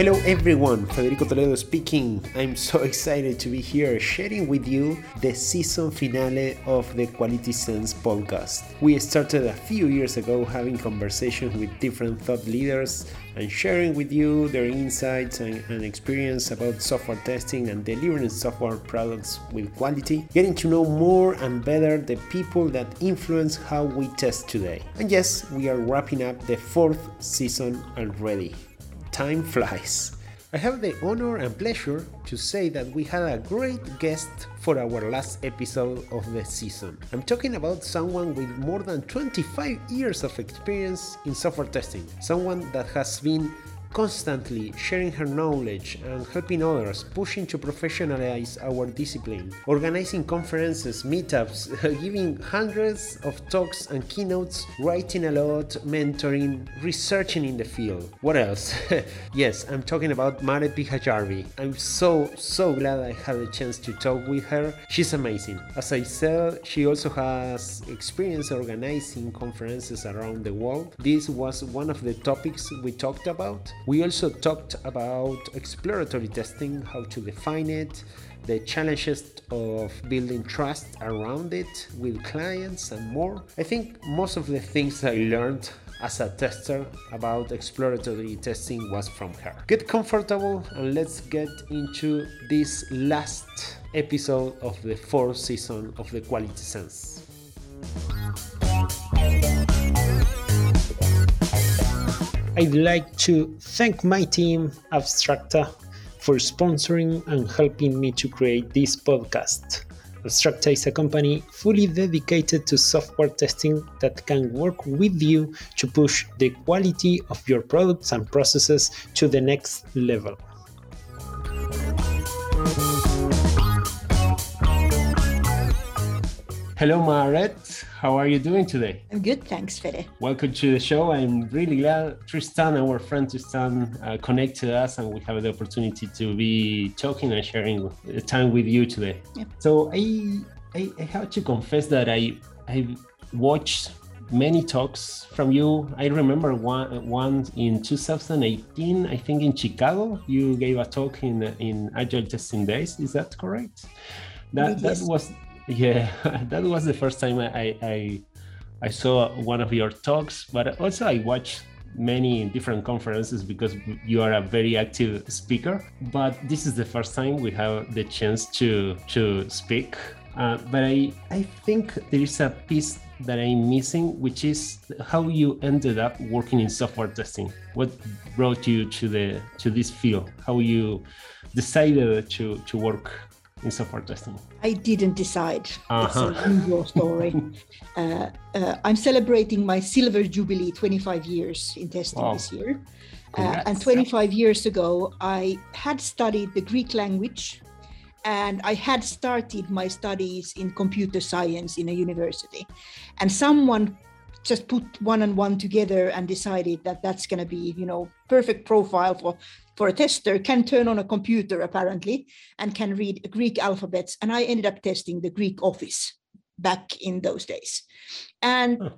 Hello everyone, Federico Toledo speaking. I'm so excited to be here sharing with you the season finale of the Quality Sense podcast. We started a few years ago having conversations with different thought leaders and sharing with you their insights and, and, experience about software testing and delivering software products with quality, getting to know more and better the people that influence how we test today. And yes, we are wrapping up the fourth season already time flies. I have the honor and pleasure to say that we had a great guest for our last episode of the season. I'm talking about someone with more than 25 years of experience in software testing, someone that has been constantly sharing her knowledge and helping others, pushing to professionalize our discipline, organizing conferences, meetups, giving hundreds of talks and keynotes, writing a lot, mentoring, researching in the field. What else? yes, I'm talking about Maaret Pyhäjärvi. I'm so, so glad I had a chance to talk with her. She's amazing. As I said, she also has experience organizing conferences around the world. This was one of the topics we talked about. We also talked about exploratory testing, how to define it, the challenges of building trust around it with clients, and more. I think most of the things I learned as a tester about exploratory testing was from her. Get comfortable and let's get into this last episode of the fourth season of the Quality Sense. I'd like to thank my team, Abstracta, for sponsoring and helping me to create this podcast. Abstracta is a company fully dedicated to software testing that can work with you to push the quality of your products and processes to the next level. Hello, Maaret. How are you doing today? I'm good, thanks, Fede. Welcome to the show. I'm really glad Tristan, our friend Tristan, uh, connected us and we have the opportunity to be talking and sharing time with you today. Yep. So I, I, I have to confess that I I watched many talks from you. I remember one one in 2018, I think in Chicago. You gave a talk in in Agile Testing Days. Is that correct? That that was yeah, that was the first time I, I I saw one of your talks, but also I watched many different conferences because you are a very active speaker. But this is the first time we have the chance to to speak. Uh, but I I think there is a piece that I'm missing, which is how you ended up working in software testing. What brought you to the to this field? How you decided to to work in software testing? I didn't decide. Uh-huh. It's a usual story. uh, uh, I'm celebrating my silver jubilee, 25 years in testing wow. this year. Uh, and 25 years ago, I had studied the Greek language and I had started my studies in computer science in a university. And someone just put one and one together and decided that that's going to be, you know, perfect profile for for a tester can turn on a computer apparently and can read Greek alphabets. And I ended up testing the Greek office back in those days. And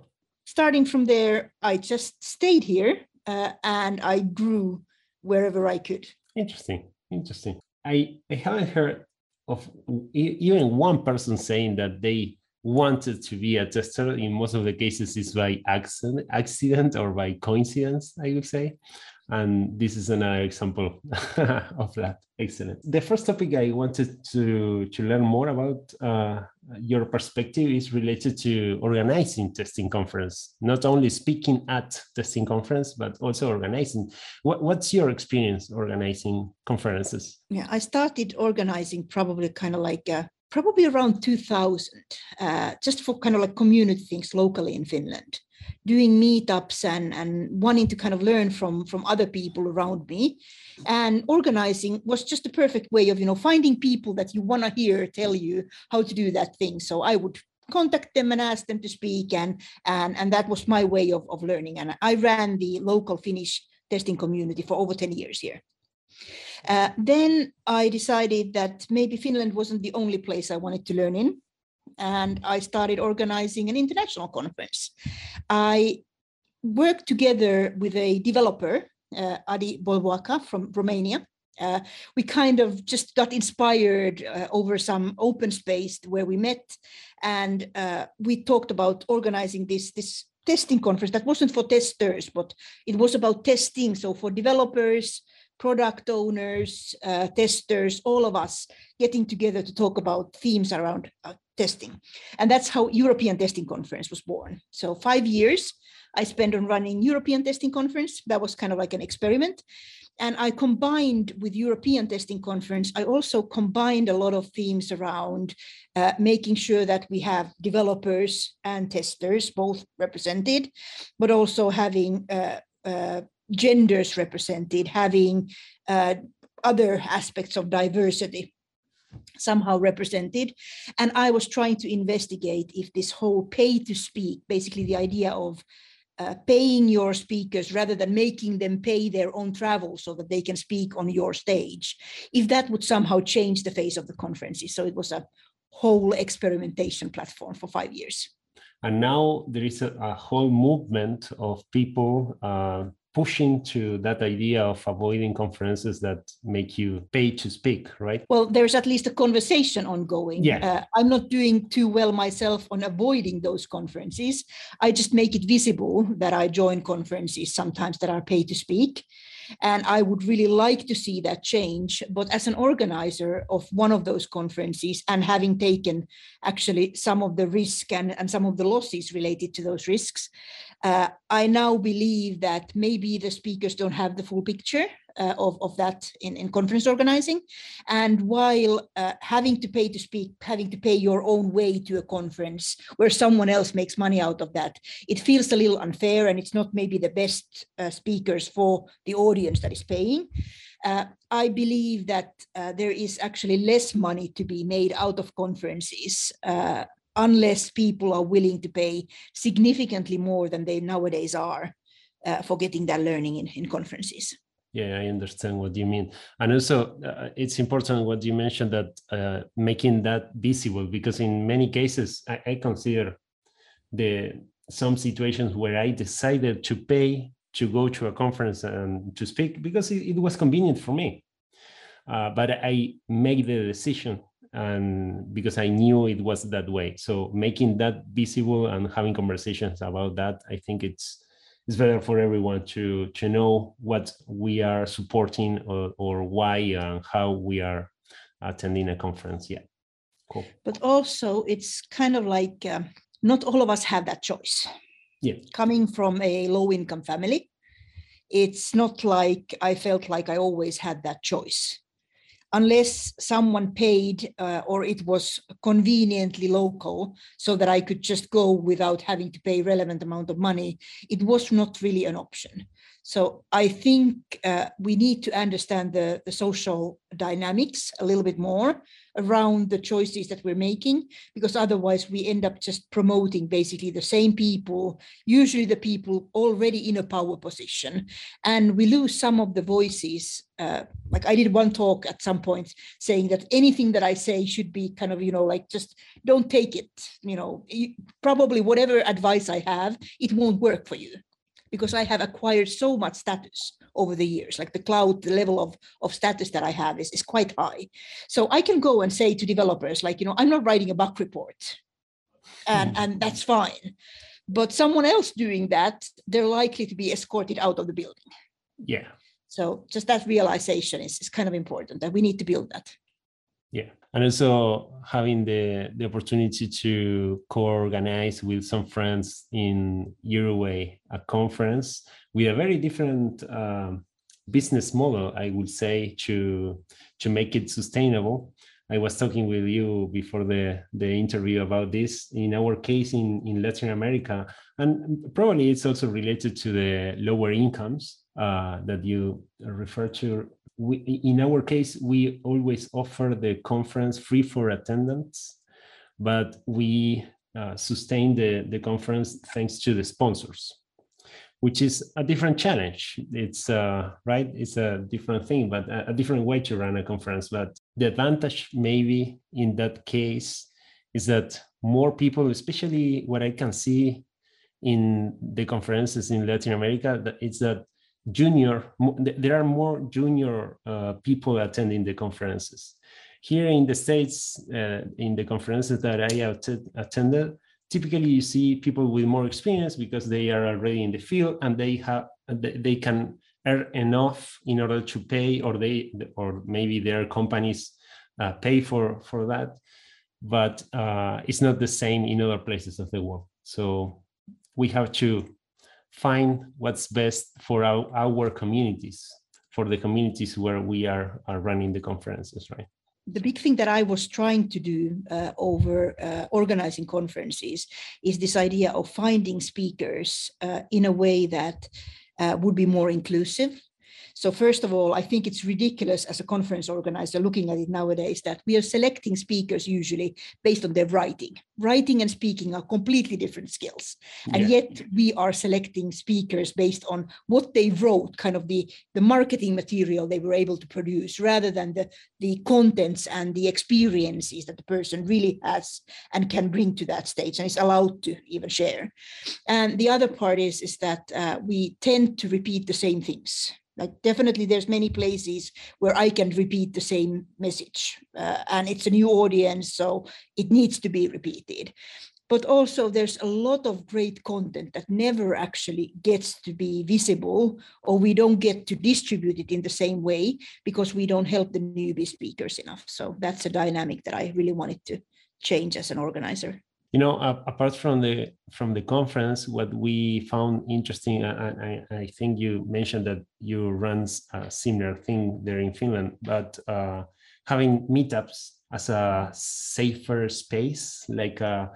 starting from there, I just stayed here uh, and I grew wherever I could. Interesting. Interesting. I, I haven't heard of even one person saying that they wanted to be a tester in most of the cases is by accident, accident or by coincidence i would say and this is another example of that. Excellent. The first topic i wanted to to learn more about uh, your perspective is related to organizing testing conference. Not only speaking at testing conference but also organizing. What, what's your experience organizing conferences? Yeah i started organizing probably kind of like a, probably around 2000 uh, just for kind of like community things locally in finland doing meetups and and wanting to kind of learn from from other people around me. And organizing was just a perfect way of you know finding people that you want to hear tell you how to do that thing. So i would contact them and ask them to speak and and and that was my way of, of learning. And i ran the local finnish testing community for over 10 years here. Uh, then i decided that maybe finland wasn't the only place i wanted to learn in and I started organizing an international conference. I worked together with a developer uh, Adi Bolboaca from Romania. Uh, we kind of just got inspired uh, over some open space where we met and uh, we talked about organizing this this testing conference that wasn't for testers but it was about testing so for developers product owners uh, testers all of us getting together to talk about themes around uh, testing. And that's how european testing conference was born. So five years i spent on running european testing conference. That was kind of like an experiment. And I combined with European Testing Conference, I also combined a lot of themes around uh, making sure that we have developers and testers both represented, but also having uh, uh, genders represented, having uh, other aspects of diversity somehow represented. And I was trying to investigate if this whole pay to speak, basically the idea of uh, paying your speakers rather than making them pay their own travel so that they can speak on your stage, if that would somehow change the face of the conferences. So it was a whole experimentation platform for five years. And now there is a, a whole movement of people uh, pushing to that idea of avoiding conferences that make you pay to speak, right? Well, there's at least a conversation ongoing. Yeah. Uh, I'm not doing too well myself on avoiding those conferences. I just make it visible that I join conferences sometimes that are paid to speak. And I would really like to see that change. But as an organizer of one of those conferences and having taken actually some of the risk and, and some of the losses related to those risks, uh, I now believe that maybe the speakers don't have the full picture uh, of, of that in, in conference organizing. And while uh, having to pay to speak, having to pay your own way to a conference where someone else makes money out of that, it feels a little unfair and it's not maybe the best uh, speakers for the audience that is paying. Uh, I believe that uh, there is actually less money to be made out of conferences uh, unless people are willing to pay significantly more than they nowadays are uh, for getting that learning in, in conferences. Yeah, I understand what you mean. And also, uh, it's important what you mentioned that uh, making that visible, because in many cases, I, I, consider the some situations where I decided to pay to go to a conference and to speak because it, it was convenient for me. Uh, but I made the decision and because I knew it was that way. So making that visible and having conversations about that, I think it's it's better for everyone to to know what we are supporting or, or why and how we are attending a conference. Yeah, cool. But also, it's kind of like um, not all of us have that choice. Yeah, coming from a low income family, it's not like I felt like I always had that choice unless someone paid uh, or it was conveniently local so that I could just go without having to pay relevant amount of money, it was not really an option. So I think uh, we need to understand the, the social dynamics a little bit more around the choices that we're making, because otherwise we end up just promoting basically the same people, usually the people already in a power position, and we lose some of the voices. Uh, like I did one talk at some point saying that anything that I say should be kind of, you know, like just don't take it, you know, probably whatever advice I have, it won't work for you because I have acquired so much status over the years. Like the cloud, the level of, of status that I have is, is quite high. So I can go and say to developers, like, you know, I'm not writing a bug report. And, mm. and that's fine. But someone else doing that, they're likely to be escorted out of the building. Yeah. So just that realization is, is kind of important that we need to build that. Yeah and also having the the opportunity to co-organize with some friends in Uruguay a conference with a very different um, business model, I would say, to to make it sustainable. I was talking with you before the, the interview about this. In our case in, in Latin America, and probably it's also related to the lower incomes uh, that you refer to we, in our case, we always offer the conference free for attendance, but we uh, sustain the, the conference thanks to the sponsors, which is a different challenge. It's uh, right, it's a different thing, but a, a different way to run a conference. But the advantage, maybe in that case, is that more people, especially what I can see in the conferences in Latin America, it's that junior there are more junior uh, people attending the conferences. Here in the states uh, in the conferences that i have attended typically you see people with more experience because they are already in the field and they have they can earn enough in order to pay or they or maybe their companies uh, pay for for that. But uh, it's not the same in other places of the world. So we have to find what's best for our, our communities, for the communities where we are, are running the conferences, right? the big thing that I was trying to do uh, over uh, organizing conferences is this idea of finding speakers uh, in a way that uh, would be more inclusive so first of all, I think it's ridiculous as a conference organizer looking at it nowadays that we are selecting speakers usually based on their writing. Writing and speaking are completely different skills. And yeah. yet we are selecting speakers based on what they wrote, kind of the, the marketing material they were able to produce, rather than the, the contents and the experiences that the person really has and can bring to that stage and is allowed to even share. And the other part is, is that uh, we tend to repeat the same things definitely there's many places where i can repeat the same message uh, and it's a new audience so it needs to be repeated. But also there's a lot of great content that never actually gets to be visible or we don't get to distribute it in the same way because we don't help the newbie speakers enough. So that's a dynamic that i really wanted to change as an organizer you know uh, apart from the from the conference what we found interesting I, I, I, think you mentioned that you run a similar thing there in finland but uh, having meetups as a safer space like uh,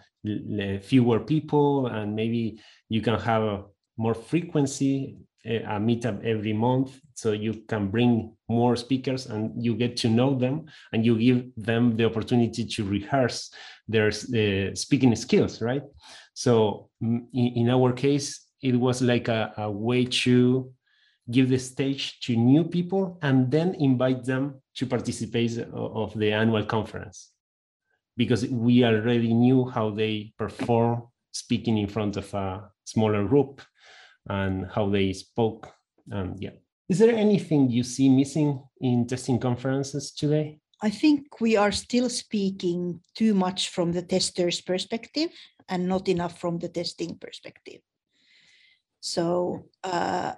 fewer people and maybe you can have more frequency a meetup every month so you can bring more speakers and you get to know them and you give them the opportunity to rehearse their uh, speaking skills right? So in, in, our case it was like a, a way to give the stage to new people and then invite them to participate of the annual conference. Because we already knew how they perform speaking in front of a smaller group and how they spoke. Um, yeah. Is there anything you see missing in testing conferences today? I think we are still speaking too much from the tester's perspective and not enough from the testing perspective. So, uh,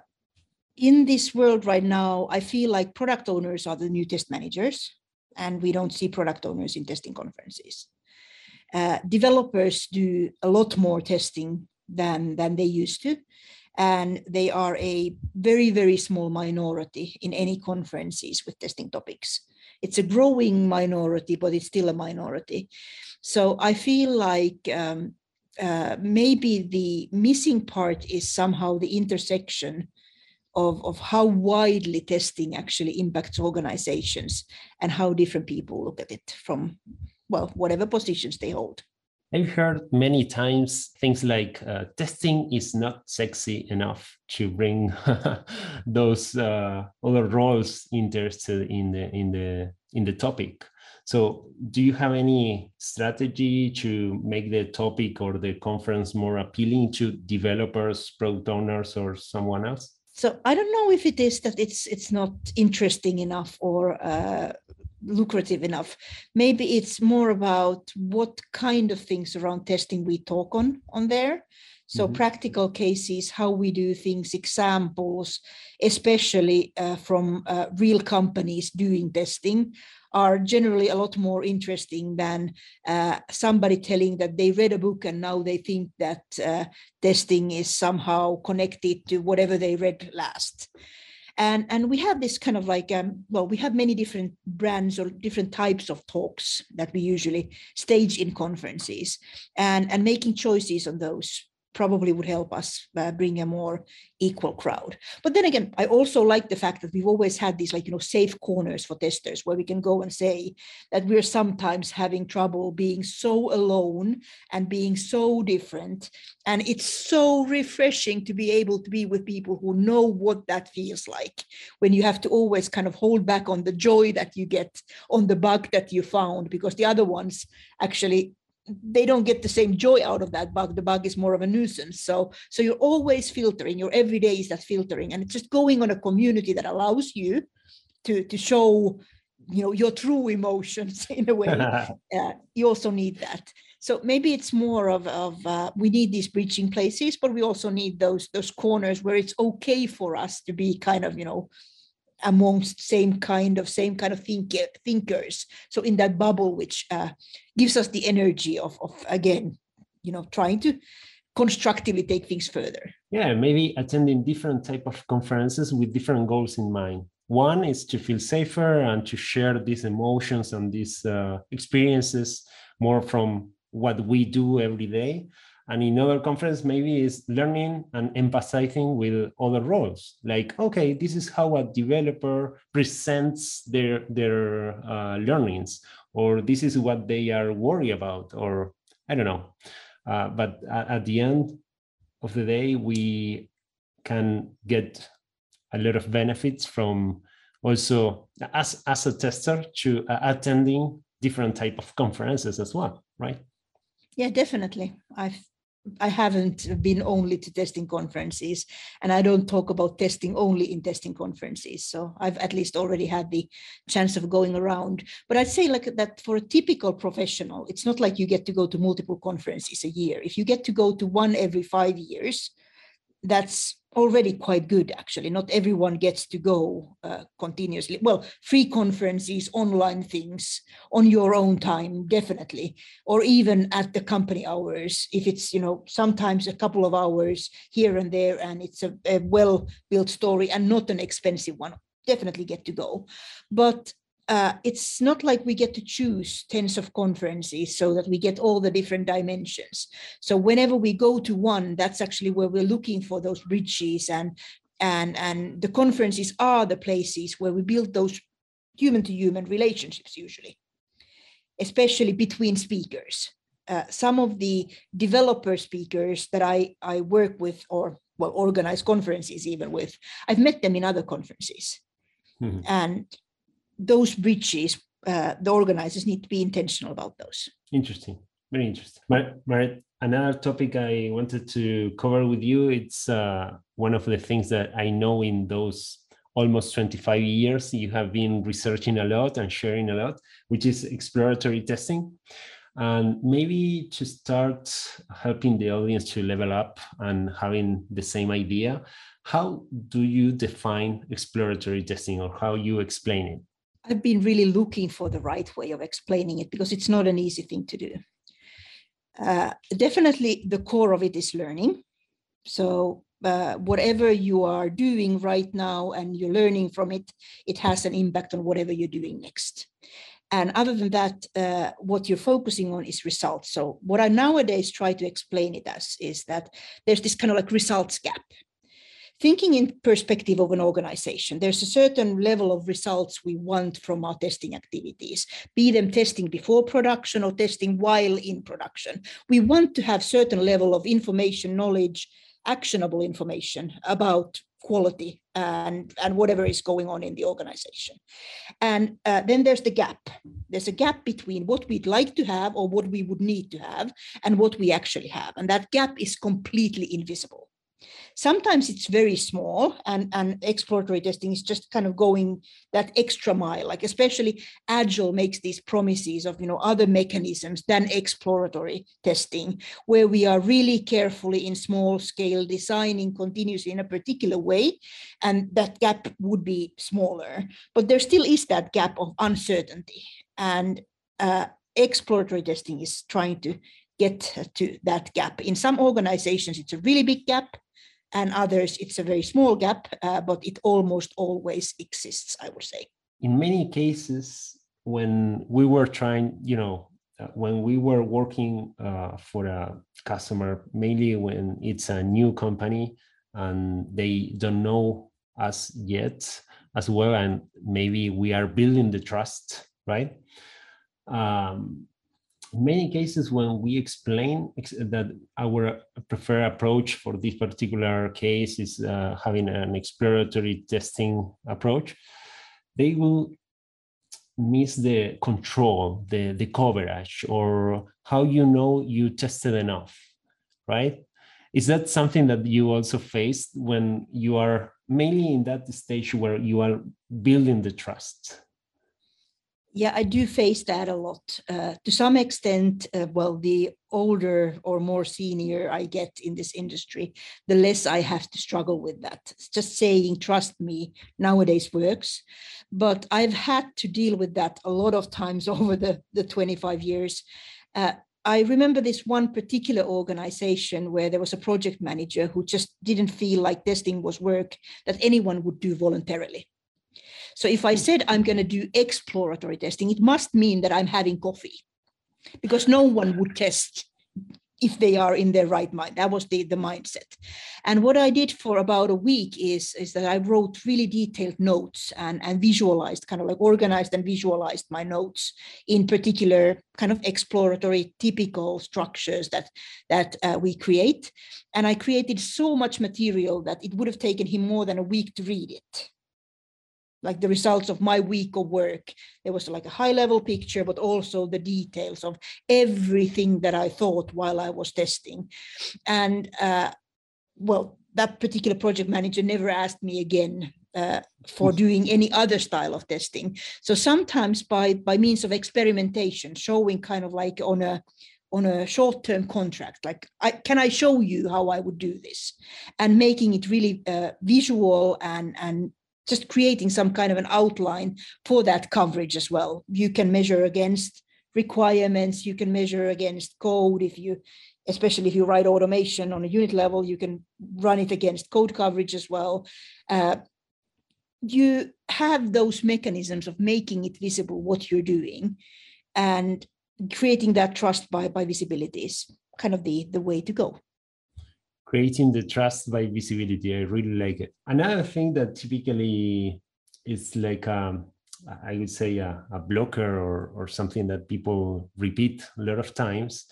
in this world right now, I feel like product owners are the new test managers, and we don't see product owners in testing conferences. Uh, developers do a lot more testing than, than they used to and they are a very very small minority in any conferences with testing topics. It's a growing minority but it's still a minority. So i feel like um, uh, maybe the missing part is somehow the intersection of, of how widely testing actually impacts organizations and how different people look at it from well whatever positions they hold I've heard many times things like uh, testing is not sexy enough to bring those uh, other roles interested in the in the in the topic. So, do you have any strategy to make the topic or the conference more appealing to developers, product owners, or someone else? So, I don't know if it is that it's it's not interesting enough or uh, lucrative enough. Maybe it's more about what kind of things around testing we talk on on there. So mm-hmm. practical cases, how we do things, examples, especially uh, from uh, real companies doing testing, are generally a lot more interesting than uh, somebody telling that they read a book and now they think that uh, testing is somehow connected to whatever they read last and and we have this kind of like um, well we have many different brands or different types of talks that we usually stage in conferences and and making choices on those probably would help us uh, bring a more equal crowd. But then again, I also like the fact that we've always had these like, you know, safe corners for testers where we can go and say that we're sometimes having trouble being so alone and being so different. And it's so refreshing to be able to be with people who know what that feels like when you have to always kind of hold back on the joy that you get on the bug that you found because the other ones actually they don't get the same joy out of that bug. The bug is more of a nuisance. So so you're always filtering. Your every day is that filtering. And it's just going on a community that allows you to to show you know your true emotions in a way. Uh, you also need that. So maybe it's more of, of uh, we need these breaching places but we also need those those corners where it's okay for us to be kind of you know amongst same kind of same kind of think, thinkers. So in that bubble which uh, gives us the energy of, of again you know trying to constructively take things further. Yeah maybe attending different type of conferences with different goals in mind. One is to feel safer and to share these emotions and these uh, experiences more from what we do every day and in other conference maybe is learning and emphasizing with other roles. Like okay this is how a developer presents their their uh, learnings or this is what they are worried about or i don't know. Uh, but at, at the end of the day we can get a lot of benefits from also as as a tester to uh, attending different type of conferences as well right? Yeah definitely. I've I haven't been only to testing conferences, and I don't talk about testing only in testing conferences. So I've at least already had the chance of going around. But I'd say like that for a typical professional, it's not like you get to go to multiple conferences a year. If you get to go to one every five years, that's already quite good actually. Not everyone gets to go uh, continuously. Well free conferences online things on your own time definitely. Or even at the company hours if it's you know sometimes a couple of hours here and there and it's a, a well built story and not an expensive one definitely get to go. But uh, it's not like we get to choose tens of conferences so that we get all the different dimensions. So whenever we go to one, that's actually where we're looking for those bridges and and and the conferences are the places where we build those human to human relationships usually, especially between speakers. Uh, some of the developer speakers that I, I work with or well organize conferences even with, I've met them in other conferences. Mm-hmm. And those bridges, uh, the organizers need to be intentional about those. Interesting, very interesting. Maaret, another topic I wanted to cover with you, it's uh, one of the things that I know in those almost 25 years you have been researching a lot and sharing a lot, which is exploratory testing. And maybe to start helping the audience to level up and having the same idea, how do you define exploratory testing or how you explain it? I've been really looking for the right way of explaining it because it's not an easy thing to do. Uh, definitely, the core of it is learning. So, uh, whatever you are doing right now and you're learning from it, it has an impact on whatever you're doing next. And other than that, uh, what you're focusing on is results. So, what I nowadays try to explain it as is that there's this kind of like results gap thinking in perspective of an organization there's a certain level of results we want from our testing activities be them testing before production or testing while in production we want to have certain level of information knowledge actionable information about quality and, and whatever is going on in the organization. And uh, then there's the gap. There's a gap between what we'd like to have or what we would need to have and what we actually have. And that gap is completely invisible. Sometimes it's very small, and, and exploratory testing is just kind of going that extra mile. Like especially Agile makes these promises of you know other mechanisms than exploratory testing, where we are really carefully in small scale designing continuously in a particular way, and that gap would be smaller. But there still is that gap of uncertainty, and uh, exploratory testing is trying to get to that gap. In some organizations, it's a really big gap and others it's a very small gap, uh, but it almost always exists, I would say. In many cases, when we were trying, you know, uh, when we were working uh, for a customer, mainly when it's a new company and they don't know us yet as well, and maybe we are building the trust, right? Um, many cases when we explain that our preferred approach for this particular case is uh, having an exploratory testing approach they will miss the control the the coverage or how you know you tested enough, right? Is that something that you also faced when you are mainly in that stage where you are building the trust? Yeah, I do face that a lot. Uh, to some extent, uh, well, the older or more senior I get in this industry, the less I have to struggle with that. It's just saying, trust me, nowadays works. But I've had to deal with that a lot of times over the, the 25 years. Uh, I remember this one particular organization where there was a project manager who just didn't feel like testing was work that anyone would do voluntarily. So if I said I'm going to do exploratory testing, it must mean that I'm having coffee because no one would test if they are in their right mind. That was the, the mindset. And what I did for about a week is, is that I wrote really detailed notes and, and visualized, kind of like organized and visualized my notes in particular kind of exploratory typical structures that, that uh, we create. And I created so much material that it would have taken him more than a week to read it like the results of my week of work. There was like a high level picture, but also the details of everything that I thought while I was testing. And uh, well, that particular project manager never asked me again uh, for doing any other style of testing. So sometimes by by means of experimentation, showing kind of like on a on a short-term contract like I, can i show you how i would do this and making it really uh, visual and and just creating some kind of an outline for that coverage as well. You can measure against requirements, you can measure against code if you especially if you write automation on a unit level, you can run it against code coverage as well. Uh, you have those mechanisms of making it visible what you're doing and creating that trust by, by visibility is kind of the, the way to go creating the trust by visibility. I really like it. Another thing that typically is like um, I would say a, a, blocker or, or something that people repeat a lot of times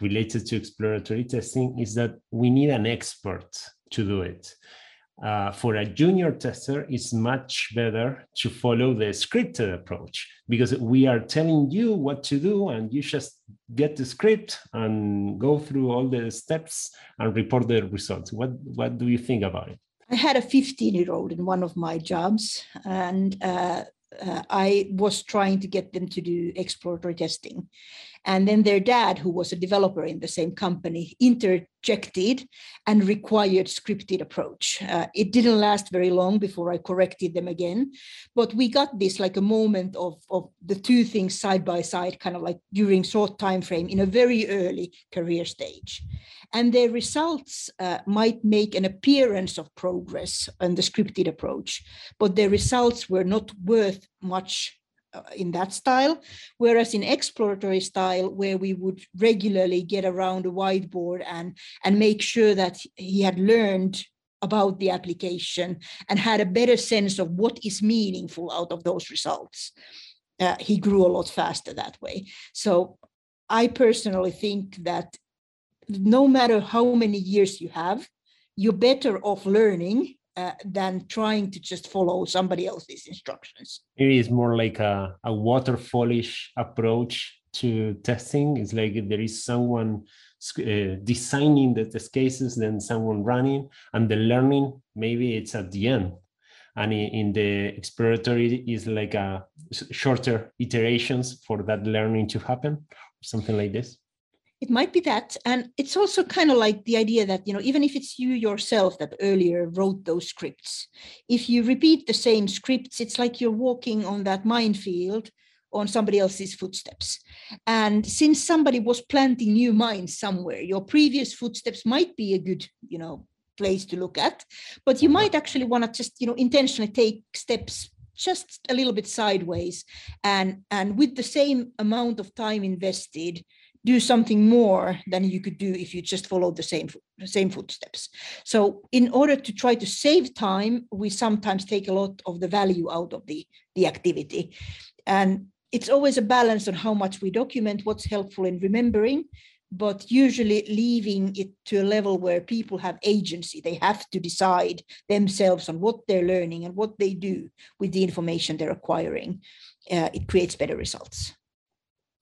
related to exploratory testing is that we need an expert to do it uh, for a junior tester, it's much better to follow the scripted approach because we are telling you what to do and you just get the script and go through all the steps and report the results. What, what do you think about it? I had a 15 year old in one of my jobs, and uh, uh, I was trying to get them to do exploratory testing. And then their dad, who was a developer in the same company, interjected and required scripted approach. Uh, it didn't last very long before I corrected them again, but we got this like a moment of, of the two things side by side, kind of like during short time frame in a very early career stage. And their results uh, might make an appearance of progress on the scripted approach, but their results were not worth much in that style. Whereas in exploratory style, where we would regularly get around a whiteboard and, and make sure that he had learned about the application and had a better sense of what is meaningful out of those results. Uh, he grew a lot faster that way. So I personally think that no matter how many years you have, you're better off learning uh, than trying to just follow somebody else's instructions. It is more like a, a waterfallish approach to testing. It's like there is someone uh, designing the test cases, then someone running, and the learning maybe it's at the end. And in the exploratory is like a shorter iterations for that learning to happen, something like this it might be that and it's also kind of like the idea that you know even if it's you yourself that earlier wrote those scripts if you repeat the same scripts it's like you're walking on that minefield on somebody else's footsteps. And since somebody was planting new mines somewhere your previous footsteps might be a good you know place to look at but you might actually want to just you know intentionally take steps just a little bit sideways and and with the same amount of time invested do something more than you could do if you just followed the same the same footsteps. So in order to try to save time, we sometimes take a lot of the value out of the, the activity. And it's always a balance on how much we document, what's helpful in remembering, but usually leaving it to a level where people have agency. They have to decide themselves on what they're learning and what they do with the information they're acquiring. Uh, it creates better results.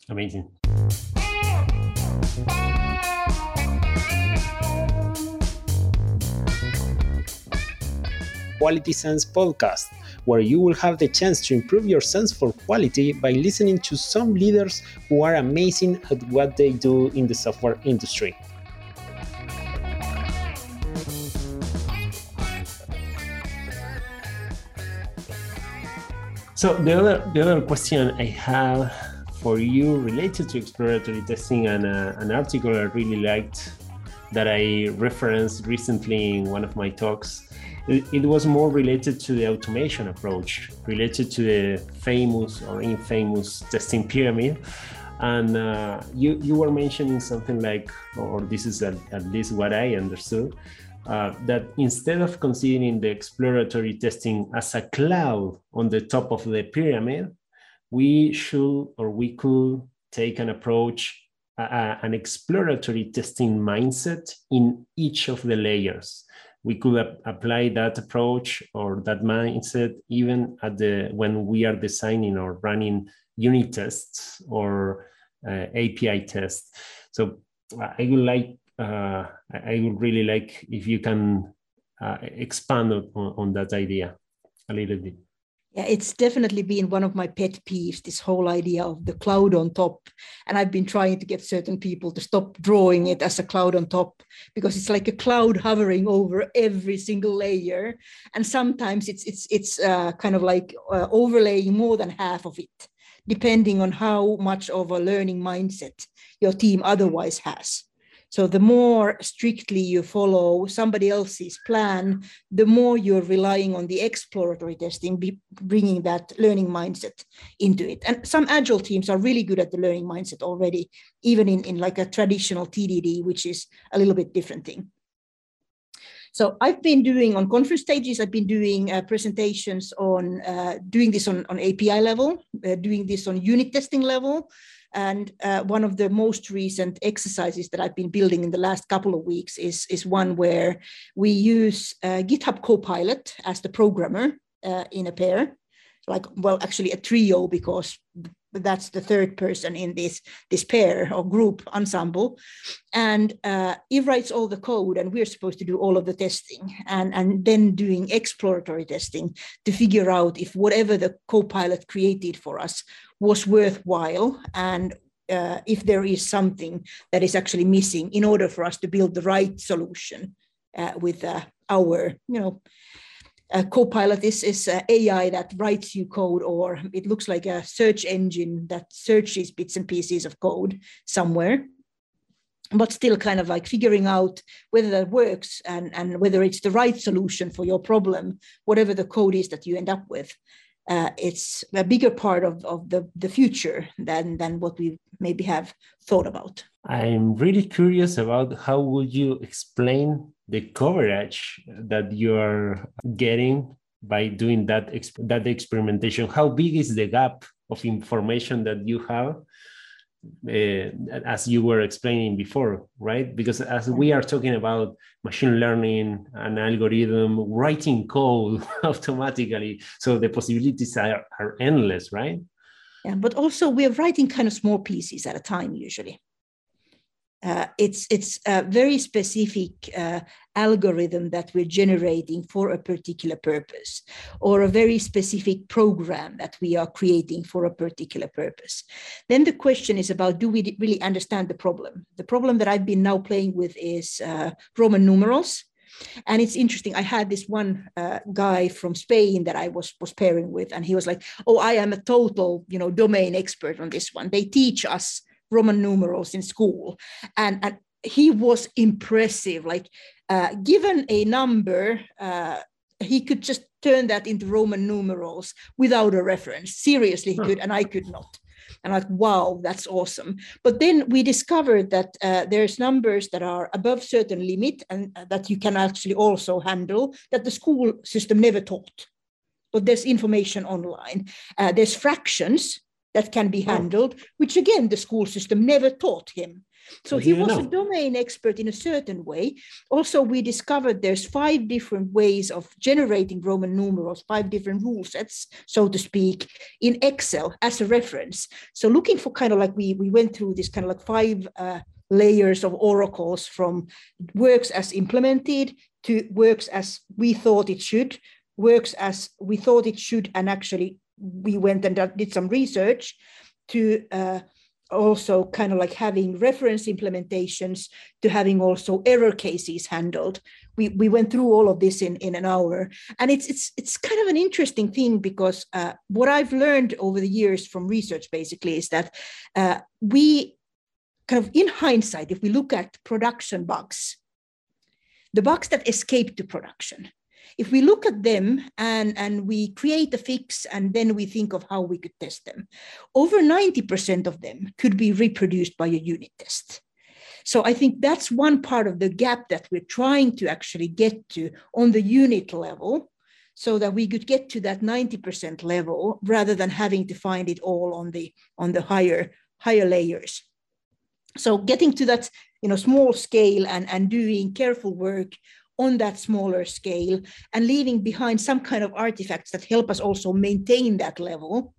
Amazing. Quality Sense podcast, where you will have the chance to improve your sense for quality by listening to some leaders who are amazing at what they do in the software industry. So the other the other question I have for you related to exploratory testing and uh, an article I really liked that I referenced recently in one of my talks. It, was more related to the automation approach, related to the famous or infamous testing pyramid. And uh, you, you were mentioning something like, or this is at, at least what I understood, uh, that instead of considering the exploratory testing as a cloud on the top of the pyramid, we should or we could take an approach uh, an exploratory testing mindset in each of the layers. We could ap- apply that approach or that mindset even at the when we are designing or running unit tests or uh, API tests. So I would like uh, I would really like if you can uh, expand on, on that idea a little bit. Yeah, it's definitely been one of my pet peeves, this whole idea of the cloud on top. And I've been trying to get certain people to stop drawing it as a cloud on top because it's like a cloud hovering over every single layer. And sometimes it's it's it's uh, kind of like uh, overlaying more than half of it, depending on how much of a learning mindset your team otherwise has. So the more strictly you follow somebody else's plan, the more you're relying on the exploratory testing, bringing that learning mindset into it. And some agile teams are really good at the learning mindset already, even in, in like a traditional TDD, which is a little bit different thing. So I've been doing on conference stages, I've been doing uh, presentations on uh, doing this on, on API level, uh, doing this on unit testing level, and uh, one of the most recent exercises that I've been building in the last couple of weeks is, is one where we use uh, GitHub Copilot as the programmer uh, in a pair, like, well, actually a trio, because that's the third person in this, this pair or group ensemble. And uh, he writes all the code, and we're supposed to do all of the testing and, and then doing exploratory testing to figure out if whatever the Copilot created for us was worthwhile and uh, if there is something that is actually missing in order for us to build the right solution uh, with uh, our, you know, uh, Copilot is, is uh, AI that writes you code, or it looks like a search engine that searches bits and pieces of code somewhere. But still, kind of like figuring out whether that works and, and whether it's the right solution for your problem, whatever the code is that you end up with uh, it's a bigger part of, of the, the future than, than what we maybe have thought about. I'm really curious about how would you explain the coverage that you are getting by doing that, that experimentation? How big is the gap of information that you have uh, as you were explaining before, right? Because as we are talking about machine learning, an algorithm, writing code automatically, so the possibilities are, are endless, right? Yeah, but also we're writing kind of small pieces at a time usually. Uh, it's it's a very specific uh, algorithm that we're generating for a particular purpose or a very specific program that we are creating for a particular purpose then the question is about do we really understand the problem the problem that i've been now playing with is uh, roman numerals and it's interesting. I had this one uh, guy from Spain that I was was pairing with, and he was like, "Oh, I am a total, you know, domain expert on this one. They teach us Roman numerals in school. And, and he was impressive. Like, uh, given a number, uh, he could just turn that into Roman numerals without a reference. Seriously, he could, and I could not. And I'm like, wow, that's awesome. But then we discovered that uh, there's numbers that are above certain limit and uh, that you can actually also handle that the school system never taught. But there's information online. Uh, there's fractions that can be oh. handled, which again, the school system never taught him. So he was a domain expert in a certain way. Also, we discovered there's five different ways of generating Roman numerals, five different rule sets, so to speak, in Excel as a reference. So looking for kind of like we, we went through this kind of like five uh, layers of oracles from works as implemented to works as we thought it should works as we thought it should, and actually we went and did some research to uh, also kind of like having reference implementations to having also error cases handled. We, we went through all of this in, in an hour. And it's, it's, it's kind of an interesting thing because uh, what I've learned over the years from research basically is that uh, we kind of in hindsight, if we look at production bugs, the bugs that escape to production, if we look at them and, and we create a fix and then we think of how we could test them, over 90% of them could be reproduced by a unit test. So I think that's one part of the gap that we're trying to actually get to on the unit level so that we could get to that 90% level rather than having to find it all on the on the higher higher layers so getting to that you know small scale and and doing careful work on that smaller scale and leaving behind some kind of artifacts that help us also maintain that level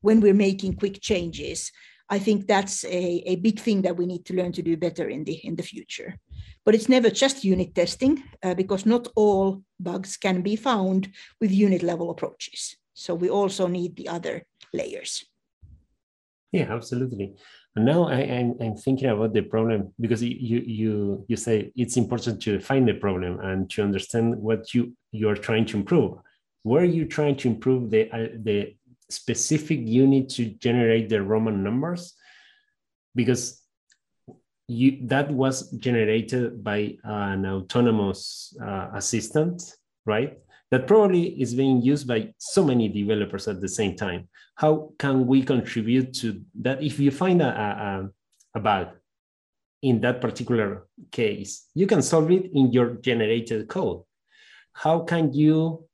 when we're making quick changes. I think that's a, a big thing that we need to learn to do better in the in the future. But it's never just unit testing uh, because not all bugs can be found with unit level approaches. So we also need the other layers. Yeah absolutely now I, am I'm, I'm thinking about the problem because you you you say it's important to find the problem and to understand what you you are trying to improve. Where are you trying to improve the uh, the specific unit to generate the Roman numbers? Because you that was generated by an autonomous uh, assistant, right? That probably is being used by so many developers at the same time how can we contribute to that? If you find a, a, a bug in that particular case you can solve it in your generated code. How can you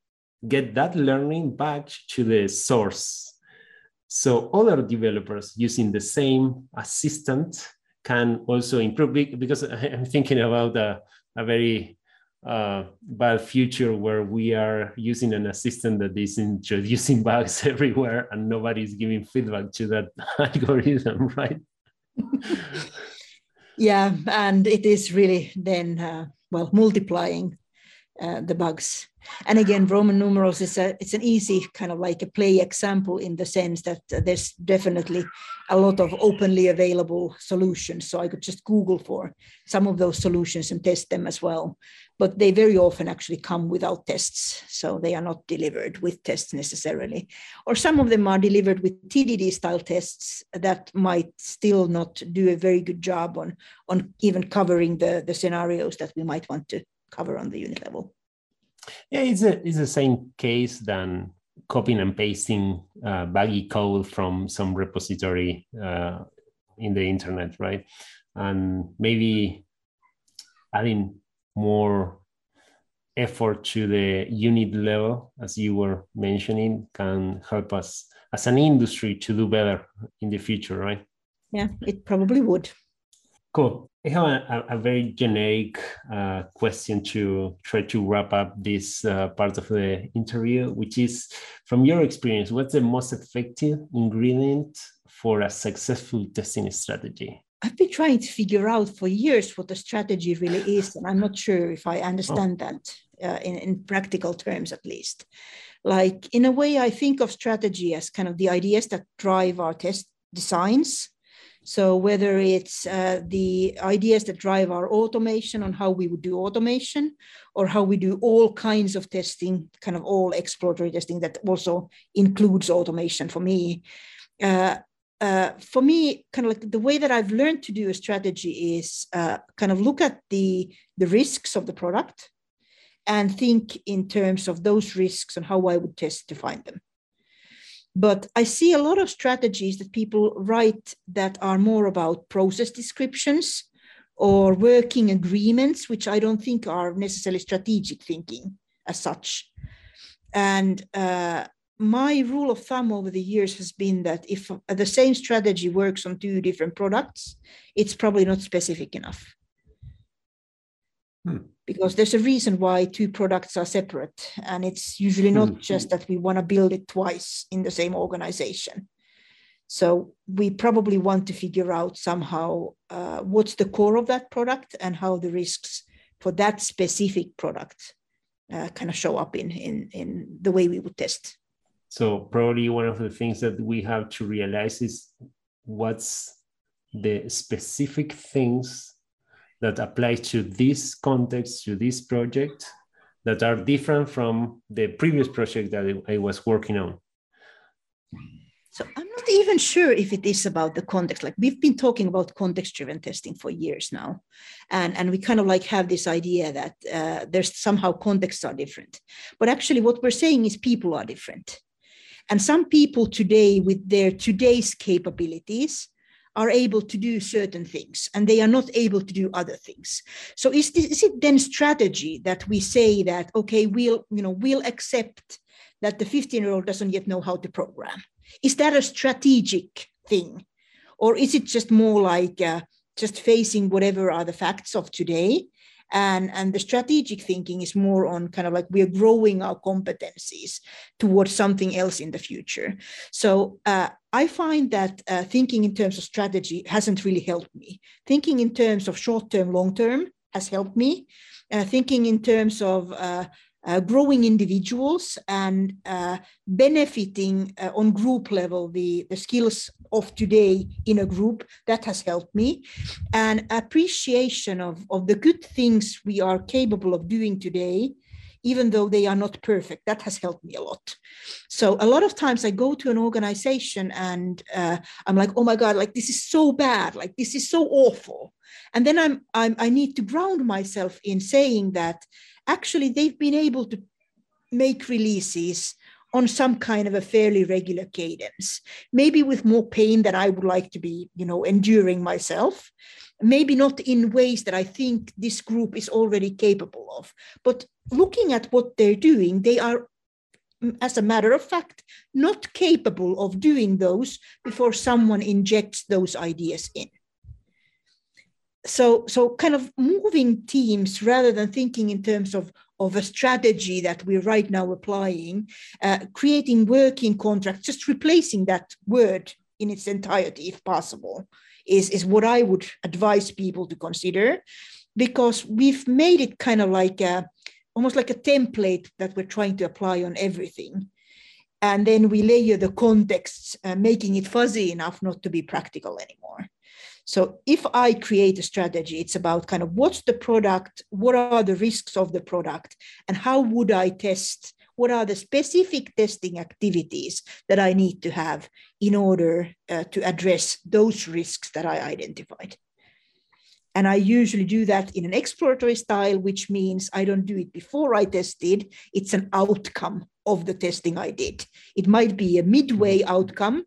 get that learning back to the source? So other developers using the same assistant can also improve because i'm thinking about a, a very uh, bad future where we are using an assistant that is introducing bugs everywhere and nobody's giving feedback to that algorithm, right? yeah, and it is really then, uh, well, multiplying uh, the bugs. And again, Roman numerals is a it's an easy kind of like a play example in the sense that uh, there's definitely a lot of openly available solutions. So I could just Google for some of those solutions and test them as well. But they very often actually come without tests, so they are not delivered with tests necessarily. Or some of them are delivered with TDD style tests that might still not do a very good job on on even covering the the scenarios that we might want to cover on the unit level. Yeah, it's a it's the same case than copying and pasting uh, baggy code from some repository uh, in the internet, right? And maybe adding more effort to the unit level, as you were mentioning, can help us as an industry to do better in the future, right? Yeah, it probably would. Cool. I have a, a very generic uh, question to try to wrap up this uh, part of the interview, which is from your experience, what's the most effective ingredient for a successful testing strategy? I've been trying to figure out for years what the strategy really is, and I'm not sure if I understand oh. that uh, in, in practical terms, at least. Like, in a way, I think of strategy as kind of the ideas that drive our test designs so whether it's uh, the ideas that drive our automation on how we would do automation or how we do all kinds of testing, kind of all exploratory testing that also includes automation for me. Uh, uh, for me, kind of like the way that I've learned to do a strategy is uh, kind of look at the, the risks of the product and think in terms of those risks and how I would test to find them. But I see a lot of strategies that people write that are more about process descriptions or working agreements, which I don't think are necessarily strategic thinking as such. And uh, my rule of thumb over the years has been that if the same strategy works on two different products, it's probably not specific enough. Hmm. Because there's a reason why two products are separate. And it's usually not hmm. just that we want to build it twice in the same organization. So we probably want to figure out somehow uh, what's the core of that product and how the risks for that specific product uh, kind of show up in, in, in the way we would test. So probably one of the things that we have to realize is what's the specific things that apply to this context, to this project, that are different from the previous project that I was working on. So I'm not even sure if it is about the context. Like we've been talking about context-driven testing for years now, and and we kind of like have this idea that uh, there's somehow contexts are different, but actually what we're saying is people are different, and some people today with their today's capabilities are able to do certain things and they are not able to do other things. So is, this, is it then strategy that we say that okay we'll you know we'll accept that the 15 year old doesn't yet know how to program? Is that a strategic thing? Or is it just more like uh, just facing whatever are the facts of today and and the strategic thinking is more on kind of like we are growing our competencies towards something else in the future. So uh, i find that uh, thinking in terms of strategy hasn't really helped me. Thinking in terms of short term long term has helped me. Uh, thinking in terms of uh, uh, growing individuals and uh, benefiting uh, on group level the, the skills of today in a group that has helped me. And appreciation of, of the good things we are capable of doing today even though they are not perfect that has helped me a lot. So a lot of times i go to an organization and uh, i'm like oh my god like this is so bad like this is so awful. And then I'm, I'm i need to ground myself in saying that actually they've been able to make releases on some kind of a fairly regular cadence. Maybe with more pain than i would like to be you know enduring myself. Maybe not in ways that i think this group is already capable of. But looking at what they're doing they are mm, as a matter of fact not capable of doing those before someone injects those ideas in so so kind of moving teams rather than thinking in terms of of a strategy that we're right now applying uh, creating working contracts just replacing that word in its entirety if possible is is what i would advise people to consider because we've made it kind of like a almost like a template that we're trying to apply on everything. And then we layer the contexts uh, making it fuzzy enough not to be practical anymore so if I create a strategy, it's about kind of what's the product, what are the risks of the product, and how would I test? What are the specific testing activities that I need to have in order uh, to address those risks that I identified? And I usually do that in an exploratory style, which means I don't do it before I tested. It's an outcome of the testing I did. It might be a midway outcome,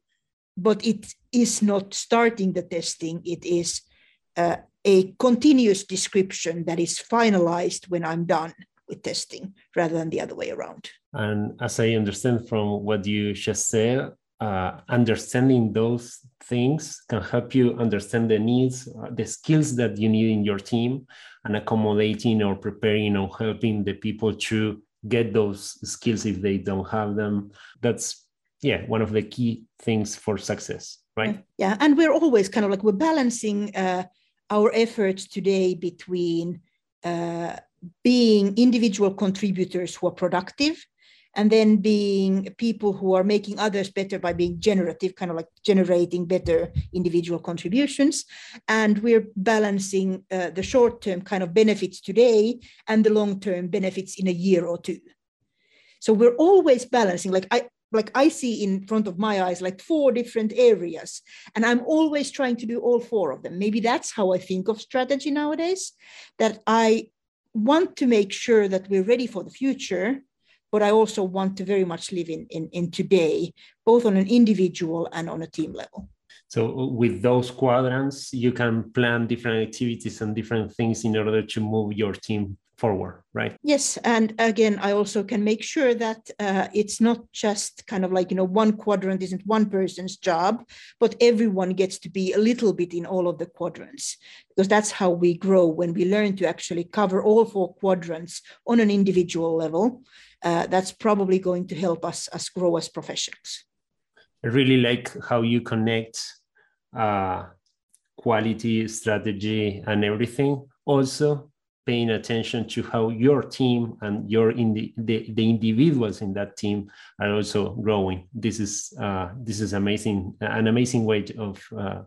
but it is not starting the testing. It is uh, a continuous description that is finalized when I'm done with testing rather than the other way around. And as I understand from what you just said, uh, understanding those things can help you understand the needs, uh, the skills that you need in your team, and accommodating or preparing or helping the people to get those skills if they don't have them. That's yeah one of the key things for success right? Yeah and we're always kind of like we're balancing uh, our efforts today between uh, being individual contributors who are productive and then being people who are making others better by being generative kind of like generating better individual contributions. And we're balancing uh, the short term kind of benefits today and the long term benefits in a year or two. So we're always balancing like i like I see in front of my eyes like four different areas, and I'm always trying to do all four of them. Maybe that's how I think of strategy nowadays, that I want to make sure that we're ready for the future, but I also want to very much live in, in, in today, both on an individual and on a team level. So with those quadrants, you can plan different activities and different things in order to move your team forward, right? Yes, and again, I also can make sure that uh, it's not just kind of like you know one quadrant isn't one person's job, but everyone gets to be a little bit in all of the quadrants because that's how we grow when we learn to actually cover all four quadrants on an individual level. Uh, that's probably going to help us us grow as professionals. I really like how you connect uh, quality, strategy, and everything also paying attention to how your team and your in the, the, the individuals in that team are also growing. This is uh, this is amazing, an amazing way of uh,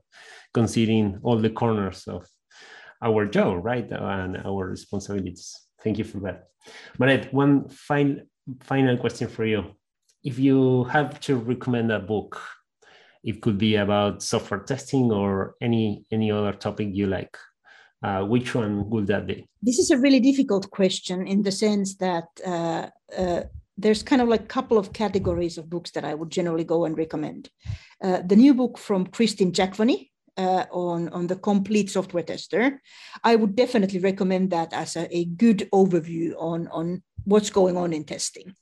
considering all the corners of our job, right, and our responsibilities. Thank you for that. Maaret, one final final question for you. If you have to recommend a book, it could be about software testing or any any other topic you like uh, which one would that be? This is a really difficult question in the sense that uh, uh, there's kind of like a couple of categories of books that I would generally go and recommend. Uh, the new book from Kristin Jackvony uh, on, on the complete software tester, I would definitely recommend that as a, a good overview on, on what's going on in testing.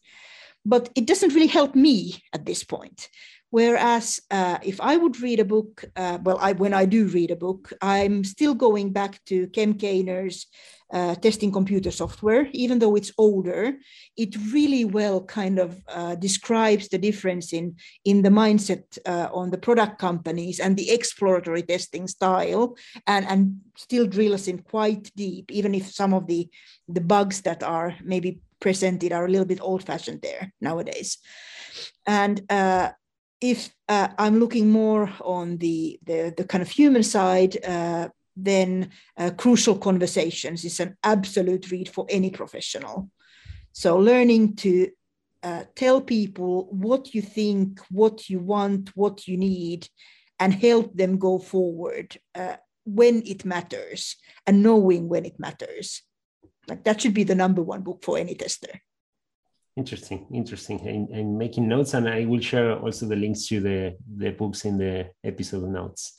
But it doesn't really help me at this point Whereas uh, if I would read a book, uh, well, I, when I do read a book, I'm still going back to Cem Kaner's uh, testing computer software, even though it's older. It really well kind of uh, describes the difference in, in the mindset uh, on the product companies and the exploratory testing style, and, and still drills in quite deep, even if some of the, the bugs that are maybe presented are a little bit old fashioned there nowadays. And uh, if uh, I'm looking more on the, the, the, kind of human side, uh, then uh, Crucial Conversations is an absolute read for any professional. So learning to uh, tell people what you think, what you want, what you need, and help them go forward uh, when it matters and knowing when it matters. Like that should be the number one book for any tester. Interesting, interesting. And, and making notes, and I will share also the links to the, the books in the episode notes.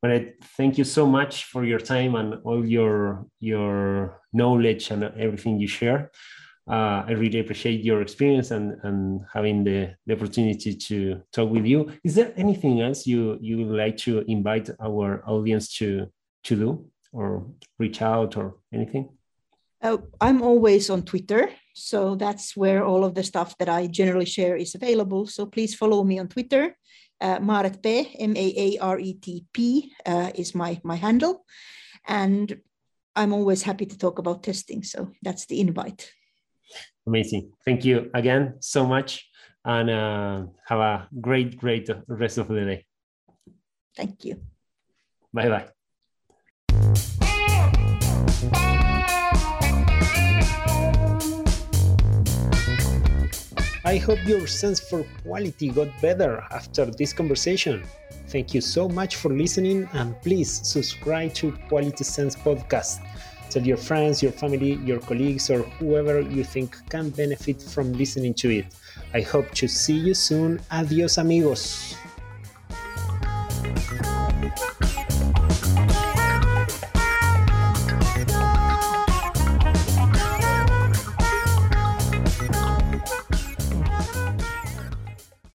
But I thank you so much for your time and all your your knowledge and everything you share. Uh, I really appreciate your experience and, and having the, the opportunity to talk with you. Is there anything else you you would like to invite our audience to to do or reach out or anything? Uh, I'm always on Twitter. So that's where all of the stuff that I generally share is available. So please follow me on Twitter. Uh, P, M-A-A-R-E-T-P uh, is my, my handle. And I'm always happy to talk about testing. So that's the invite. Amazing. Thank you again so much. And uh, have a great, great rest of the day. Thank you. Bye bye. I hope your sense for quality got better after this conversation. Thank you so much for listening and please subscribe to Quality Sense Podcast. Tell your friends, your family, your colleagues, or whoever you think can benefit from listening to it. I hope to see you soon. Adios, amigos.